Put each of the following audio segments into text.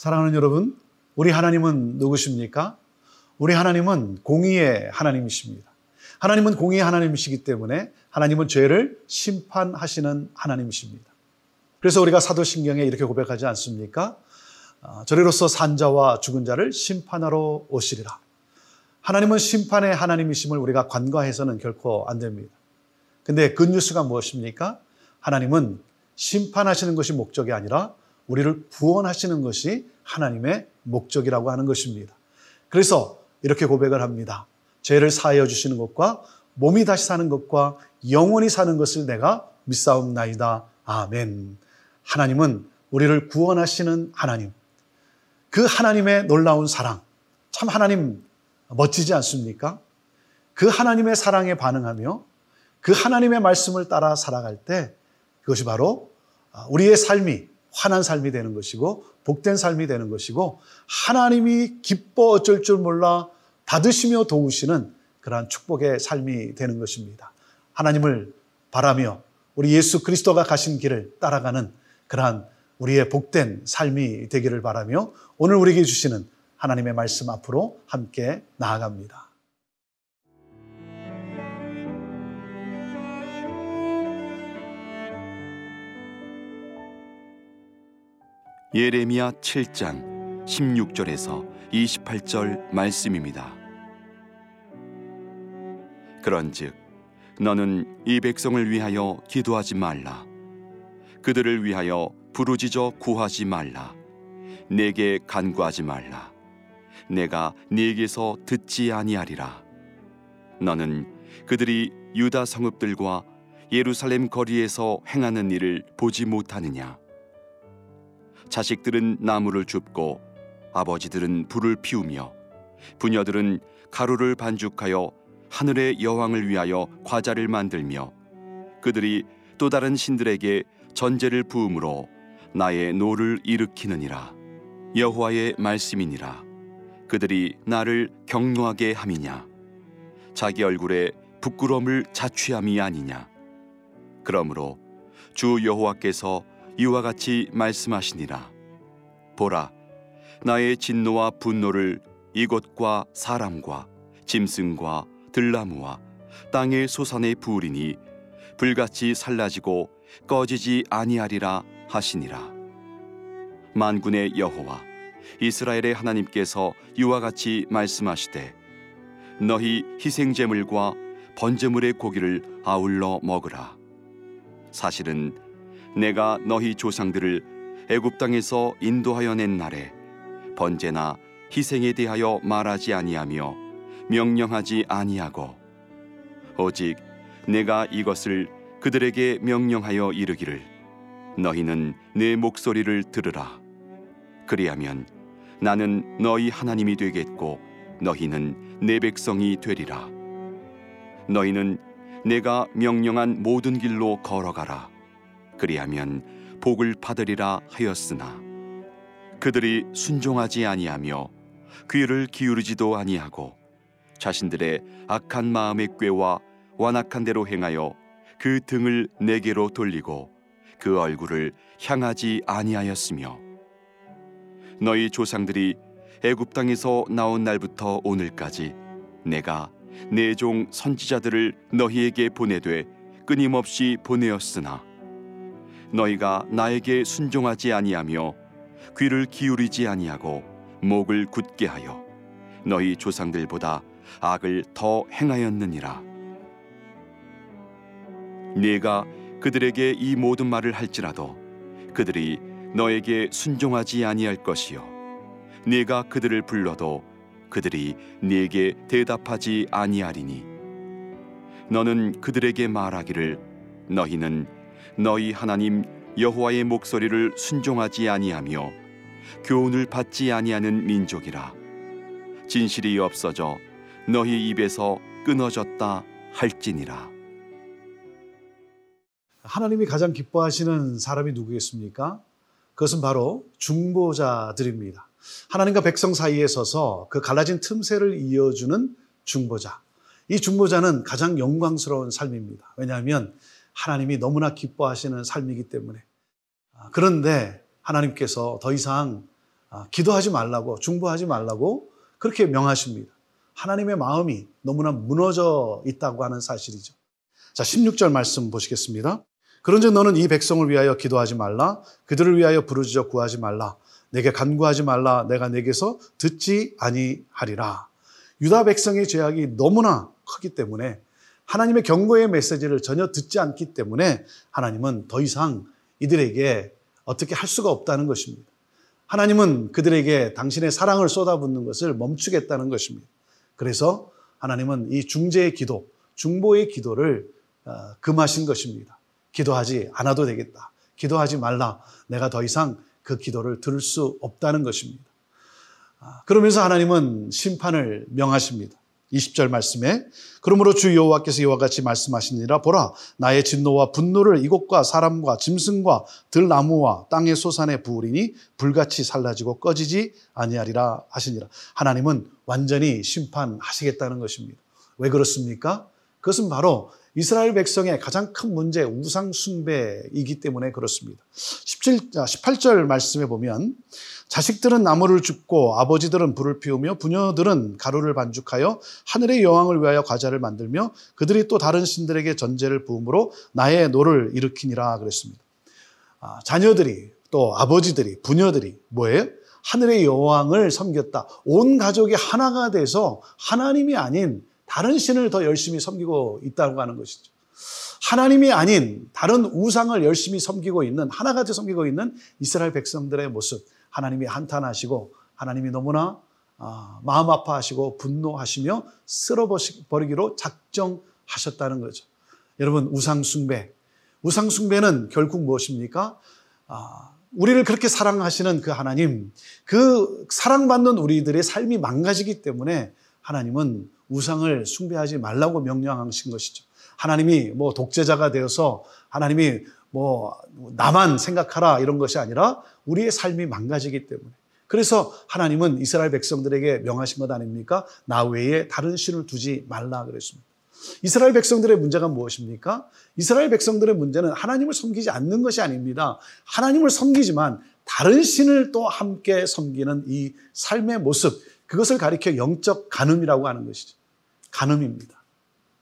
사랑하는 여러분, 우리 하나님은 누구십니까? 우리 하나님은 공의의 하나님이십니다. 하나님은 공의의 하나님이시기 때문에 하나님은 죄를 심판하시는 하나님이십니다. 그래서 우리가 사도신경에 이렇게 고백하지 않습니까? 아, 저리로서 산자와 죽은 자를 심판하러 오시리라. 하나님은 심판의 하나님이심을 우리가 관과해서는 결코 안 됩니다. 근데 그 뉴스가 무엇입니까? 하나님은 심판하시는 것이 목적이 아니라 우리를 구원하시는 것이 하나님의 목적이라고 하는 것입니다. 그래서 이렇게 고백을 합니다. 죄를 사하여 주시는 것과 몸이 다시 사는 것과 영원히 사는 것을 내가 믿사옵나이다. 아멘. 하나님은 우리를 구원하시는 하나님. 그 하나님의 놀라운 사랑. 참 하나님 멋지지 않습니까? 그 하나님의 사랑에 반응하며 그 하나님의 말씀을 따라 살아갈 때 그것이 바로 우리의 삶이 환한 삶이 되는 것이고 복된 삶이 되는 것이고 하나님이 기뻐 어쩔 줄 몰라 받으시며 도우시는 그러한 축복의 삶이 되는 것입니다. 하나님을 바라며 우리 예수 그리스도가 가신 길을 따라가는 그러한 우리의 복된 삶이 되기를 바라며 오늘 우리에게 주시는 하나님의 말씀 앞으로 함께 나아갑니다. 예레미야 7장 16절에서 28절 말씀입니다. 그런즉 너는 이 백성을 위하여 기도하지 말라. 그들을 위하여 부르짖어 구하지 말라. 내게 간구하지 말라. 내가 네게서 듣지 아니하리라. 너는 그들이 유다 성읍들과 예루살렘 거리에서 행하는 일을 보지 못하느냐 자식들은 나무를 줍고 아버지들은 불을 피우며 부녀들은 가루를 반죽하여 하늘의 여왕을 위하여 과자를 만들며 그들이 또 다른 신들에게 전제를 부음으로 나의 노를 일으키느니라. 여호와의 말씀이니라. 그들이 나를 격노하게 함이냐? 자기 얼굴에 부끄러움을 자취함이 아니냐? 그러므로 주 여호와께서 이와 같이 말씀하시니라. 보라 나의 진노와 분노를 이곳과 사람과 짐승과 들나무와 땅의 소산에 부으리니 불같이 살라지고 꺼지지 아니하리라 하시니라. 만군의 여호와 이스라엘의 하나님께서 이와 같이 말씀하시되 너희 희생 제물과 번제물의 고기를 아울러 먹으라. 사실은 내가 너희 조상들을 애굽 땅에서 인도하여 낸 날에 번제나 희생에 대하여 말하지 아니하며 명령하지 아니하고 오직 내가 이것을 그들에게 명령하여 이르기를 너희는 내 목소리를 들으라. 그리하면 나는 너희 하나님이 되겠고 너희는 내 백성이 되리라. 너희는 내가 명령한 모든 길로 걸어가라 그리하면 복을 받으리라 하였으나 그들이 순종하지 아니하며 귀를 기울이지도 아니하고 자신들의 악한 마음의 꾀와 완악한 대로 행하여 그 등을 내게로 돌리고 그 얼굴을 향하지 아니하였으며 너희 조상들이 애굽 땅에서 나온 날부터 오늘까지 내가 내 종 선지자들을 너희에게 보내되 끊임없이 보내었으나 너희가 나에게 순종하지 아니하며 귀를 기울이지 아니하고 목을 굳게 하여 너희 조상들보다 악을 더 행하였느니라. 네가 그들에게 이 모든 말을 할지라도 그들이 너에게 순종하지 아니할 것이요. 네가 그들을 불러도 그들이 네게 대답하지 아니하리니. 너는 그들에게 말하기를 너희는 너희 하나님 여호와의 목소리를 순종하지 아니하며 교훈을 받지 아니하는 민족이라 진실이 없어져 너희 입에서 끊어졌다 할지니라 하나님이 가장 기뻐하시는 사람이 누구겠습니까? 그것은 바로 중보자들입니다. 하나님과 백성 사이에 서서 그 갈라진 틈새를 이어주는 중보자. 이 중보자는 가장 영광스러운 삶입니다. 왜냐하면 하나님이 너무나 기뻐하시는 삶이기 때문에. 아, 그런데 하나님께서 더 이상 아, 기도하지 말라고 중보하지 말라고 그렇게 명하십니다. 하나님의 마음이 너무나 무너져 있다고 하는 사실이죠. 자, 16절 말씀 보시겠습니다. 그런즉 너는 이 백성을 위하여 기도하지 말라 그들을 위하여 부르짖어 구하지 말라 내게 간구하지 말라 내가 내게서 듣지 아니하리라. 유다 백성의 죄악이 너무나 크기 때문에 하나님의 경고의 메시지를 전혀 듣지 않기 때문에 하나님은 더 이상 이들에게 어떻게 할 수가 없다는 것입니다. 하나님은 그들에게 당신의 사랑을 쏟아붓는 것을 멈추겠다는 것입니다. 그래서 하나님은 이 중재의 기도, 중보의 기도를 어, 금하신 것입니다. 기도하지 않아도 되겠다. 기도하지 말라. 내가 더 이상 그 기도를 들을 수 없다는 것입니다. 아, 그러면서 하나님은 심판을 명하십니다. 20절 말씀에 그러므로 주 여호와께서 이와 같이 말씀하시니라 보라 나의 진노와 분노를 이곳과 사람과 짐승과 들나무와 땅의 소산에 부으리니 불같이 살라지고 꺼지지 아니하리라 하시니라 하나님은 완전히 심판하시겠다는 것입니다. 왜 그렇습니까? 그것은 바로 이스라엘 백성의 가장 큰 문제 우상 숭배이기 때문에 그렇습니다. 17, 18절 말씀에 보면 자식들은 나무를 줍고 아버지들은 불을 피우며 부녀들은 가루를 반죽하여 하늘의 여왕을 위하여 과자를 만들며 그들이 또 다른 신들에게 전제를 부음으로 나의 노를 일으키니라 그랬습니다. 아, 자녀들이 또 아버지들이 부녀들이 뭐예요? 하늘의 여왕을 섬겼다. 온 가족이 하나가 돼서 하나님이 아닌 다른 신을 더 열심히 섬기고 있다고 하는 것이죠. 하나님이 아닌 다른 우상을 열심히 섬기고 있는 하나같이 섬기고 있는 이스라엘 백성들의 모습 하나님이 한탄하시고 하나님이 너무나 아, 마음 아파하시고 분노하시며 쓸어버리기로 작정하셨다는 거죠. 여러분 우상 숭배 우상 숭배는 결국 무엇입니까? 아, 우리를 그렇게 사랑하시는 그 하나님, 그 사랑받는 우리들의 삶이 망가지기 때문에 하나님은 우상을 숭배하지 말라고 명령하신 것이죠. 하나님이 뭐 독재자가 되어서 하나님이 뭐 나만 생각하라 이런 것이 아니라 우리의 삶이 망가지기 때문에 그래서 하나님은 이스라엘 백성들에게 명하신 것 아닙니까? 나 외에 다른 신을 두지 말라 그랬습니다. 이스라엘 백성들의 문제가 무엇입니까? 이스라엘 백성들의 문제는 하나님을 섬기지 않는 것이 아닙니다. 하나님을 섬기지만 다른 신을 또 함께 섬기는 이 삶의 모습, 그것을 가리켜 영적 간음이라고 하는 것이죠. 간음입니다.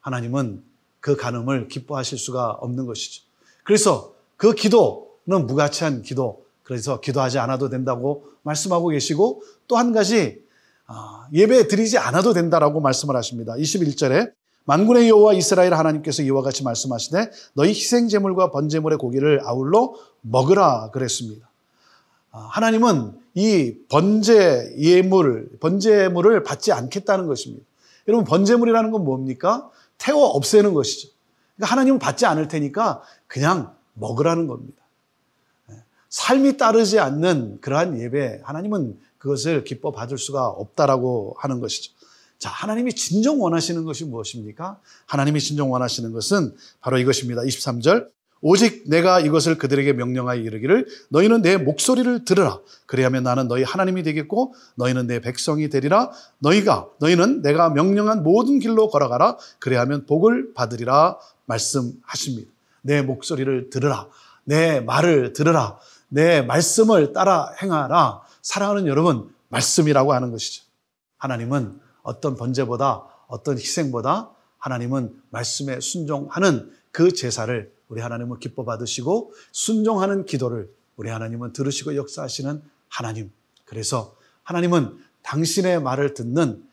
하나님은 그 간음을 기뻐하실 수가 없는 것이죠. 그래서 그 기도는 무가치한 기도, 그래서 기도하지 않아도 된다고 말씀하고 계시고 또 한 가지 아, 예배 드리지 않아도 된다라고 말씀을 하십니다. 21절에 만군의 여호와 이스라엘 하나님께서 이와 같이 말씀하시되 너희 희생 제물과 번제물의 고기를 아울러 먹으라 그랬습니다. 아, 하나님은 이 번제 예물, 번제물을 받지 않겠다는 것입니다. 여러분 번제물이라는 건 뭡니까? 태워 없애는 것이죠. 그러니까 하나님은 받지 않을 테니까 그냥 먹으라는 겁니다. 예. 삶이 따르지 않는 그러한 예배, 하나님은 그것을 기뻐 받을 수가 없다라고 하는 것이죠. 자, 하나님이 진정 원하시는 것이 무엇입니까? 하나님이 진정 원하시는 것은 바로 이것입니다. 23절. 오직 내가 이것을 그들에게 명령하여 이르기를 너희는 내 목소리를 들으라. 그리하면 나는 너희 하나님이 되겠고 너희는 내 백성이 되리라. 너희가 너희는 내가 명령한 모든 길로 걸어가라. 그리하면 복을 받으리라 말씀하십니다. 내 목소리를 들으라. 내 말을 들으라. 내 말씀을 따라 행하라. 사랑하는 여러분, 말씀이라고 하는 것이죠. 하나님은 어떤 번제보다 어떤 희생보다 하나님은 말씀에 순종하는 그 제사를 우리 하나님은 기뻐 받으시고 순종하는 기도를 우리 하나님은 들으시고 역사하시는 하나님. 그래서 하나님은 당신의 말을 듣는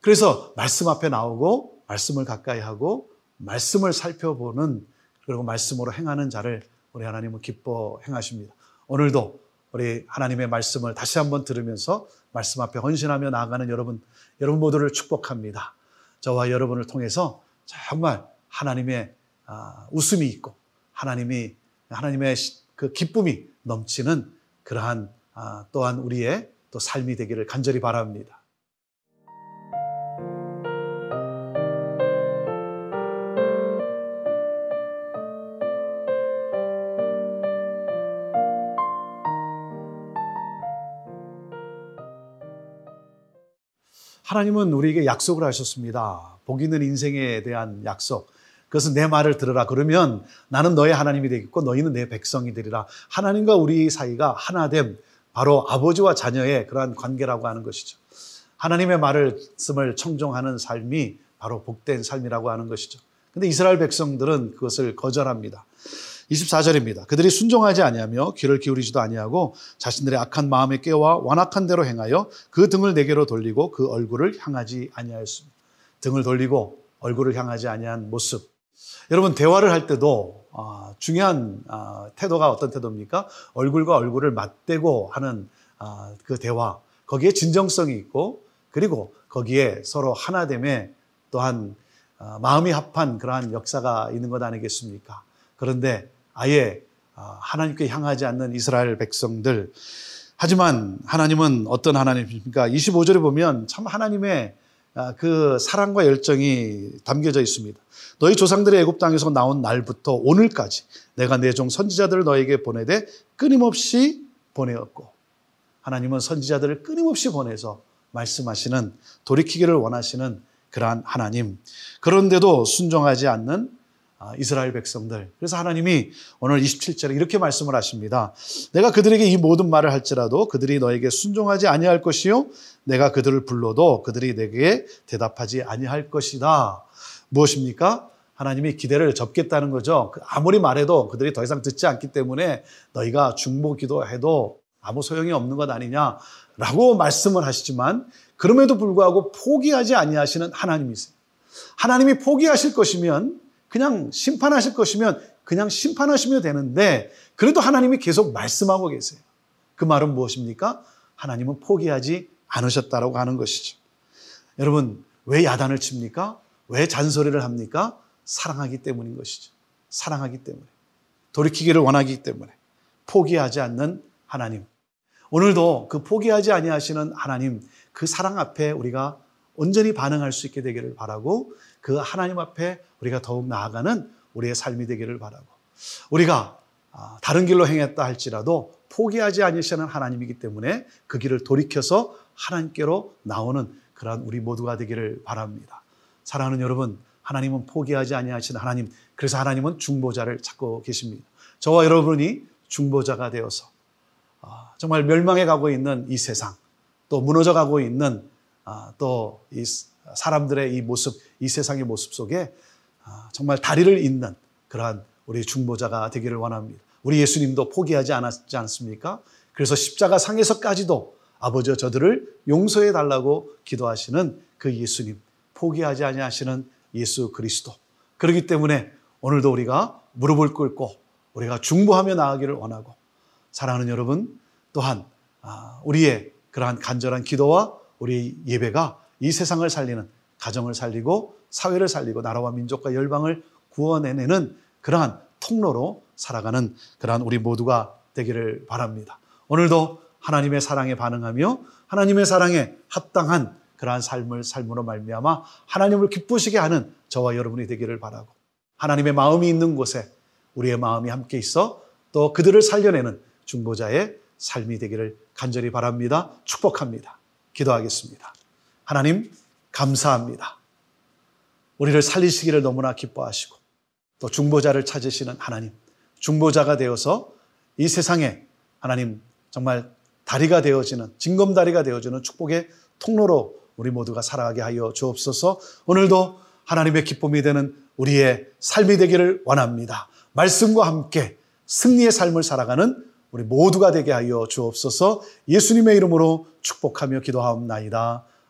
그래서 말씀 앞에 나오고 말씀을 가까이 하고 말씀을 살펴보는 그리고 말씀으로 행하는 자를 우리 하나님은 기뻐 행하십니다. 오늘도 우리 하나님의 말씀을 다시 한번 들으면서 말씀 앞에 헌신하며 나아가는 여러분, 여러분 모두를 축복합니다. 저와 여러분을 통해서 정말 하나님의 아, 웃음이 있고 하나님이 하나님의 그 기쁨이 넘치는 그러한 아, 또한 우리의 또 삶이 되기를 간절히 바랍니다. 하나님은 우리에게 약속을 하셨습니다. 복 있는 인생에 대한 약속. 그것은 내 말을 들으라. 그러면 나는 너의 하나님이 되겠고 너희는 내 백성이 되리라. 하나님과 우리 사이가 하나됨. 바로 아버지와 자녀의 그러한 관계라고 하는 것이죠. 하나님의 말씀을 청종하는 삶이 바로 복된 삶이라고 하는 것이죠. 근데 이스라엘 백성들은 그것을 거절합니다. 24절입니다. 그들이 순종하지 아니하며 귀를 기울이지도 아니하고 자신들의 악한 마음에 깨와 완악한 대로 행하여 그 등을 내게로 돌리고 그 얼굴을 향하지 아니하였습니다. 등을 돌리고 얼굴을 향하지 아니한 모습. 여러분 대화를 할 때도 아, 중요한 아, 태도가 어떤 태도입니까? 얼굴과 얼굴을 맞대고 하는 아, 그 대화. 거기에 진정성이 있고 그리고 거기에 서로 하나됨에 또한 마음이 합한 그러한 역사가 있는 것 아니겠습니까? 그런데 아예 하나님께 향하지 않는 이스라엘 백성들. 하지만 하나님은 어떤 하나님입니까? 25절에 보면 참 하나님의 그 사랑과 열정이 담겨져 있습니다. 너희 조상들의 애굽 땅에서 나온 날부터 오늘까지 내가 내 종 선지자들을 너에게 보내되 끊임없이 보내었고 하나님은 선지자들을 끊임없이 보내서 말씀하시는 돌이키기를 원하시는 그러한 하나님. 그런데도 순종하지 않는 아, 이스라엘 백성들. 그래서 하나님이 오늘 27절에 이렇게 말씀을 하십니다. 내가 그들에게 이 모든 말을 할지라도 그들이 너에게 순종하지 아니할 것이요 내가 그들을 불러도 그들이 내게 대답하지 아니할 것이다. 무엇입니까? 하나님이 기대를 접겠다는 거죠. 그 아무리 말해도 그들이 더 이상 듣지 않기 때문에 너희가 중보 기도해도 아무 소용이 없는 것 아니냐라고 말씀을 하시지만 그럼에도 불구하고 포기하지 아니하시는 하나님이세요. 하나님이 포기하실 것이면 그냥 심판하실 것이면 그냥 심판하시면 되는데 그래도 하나님이 계속 말씀하고 계세요. 그 말은 무엇입니까? 하나님은 포기하지 않으셨다라고 하는 것이죠. 여러분, 왜 야단을 칩니까? 왜 잔소리를 합니까? 사랑하기 때문인 것이죠. 사랑하기 때문에. 돌이키기를 원하기 때문에. 포기하지 않는 하나님. 오늘도 그 포기하지 아니하시는 하나님, 그 사랑 앞에 우리가 온전히 반응할 수 있게 되기를 바라고 그 하나님 앞에 우리가 더욱 나아가는 우리의 삶이 되기를 바라고 우리가 아, 다른 길로 행했다 할지라도 포기하지 아니시는 하나님이기 때문에 그 길을 돌이켜서 하나님께로 나오는 그러한 우리 모두가 되기를 바랍니다. 사랑하는 여러분, 하나님은 포기하지 아니하시는 하나님, 그래서 하나님은 중보자를 찾고 계십니다. 저와 여러분이 중보자가 되어서 아, 정말 멸망해 가고 있는 이 세상, 또 무너져 가고 있는 아, 또이 사람들의 이 모습, 이 세상의 모습 속에 아, 정말 다리를 잇는 그러한 우리 중보자가 되기를 원합니다. 우리 예수님도 포기하지 않았지 않습니까? 그래서 십자가 상에서까지도 아버지 저들을 용서해 달라고 기도하시는 그 예수님, 포기하지 아니하시는 예수 그리스도. 그렇기 때문에 오늘도 우리가 무릎을 꿇고 우리가 중보하며 나아가기를 원하고 사랑하는 여러분 또한 아, 우리의 그러한 간절한 기도와 우리 예배가 이 세상을 살리는 가정을 살리고 사회를 살리고 나라와 민족과 열방을 구원해내는 그러한 통로로 살아가는 그러한 우리 모두가 되기를 바랍니다. 오늘도 하나님의 사랑에 반응하며 하나님의 사랑에 합당한 그러한 삶을 삶으로 말미암아 하나님을 기쁘시게 하는 저와 여러분이 되기를 바라고 하나님의 마음이 있는 곳에 우리의 마음이 함께 있어 또 그들을 살려내는 중보자의 삶이 되기를 간절히 바랍니다. 축복합니다. 기도하겠습니다. 하나님, 감사합니다. 우리를 살리시기를 너무나 기뻐하시고 또 중보자를 찾으시는 하나님, 중보자가 되어서 이 세상에 하나님 정말 다리가 되어지는, 징검다리가 되어지는 축복의 통로로 우리 모두가 살아가게 하여 주옵소서 오늘도 하나님의 기쁨이 되는 우리의 삶이 되기를 원합니다. 말씀과 함께 승리의 삶을 살아가는 우리 모두가 되게 하여 주옵소서 예수님의 이름으로 축복하며 기도하옵나이다.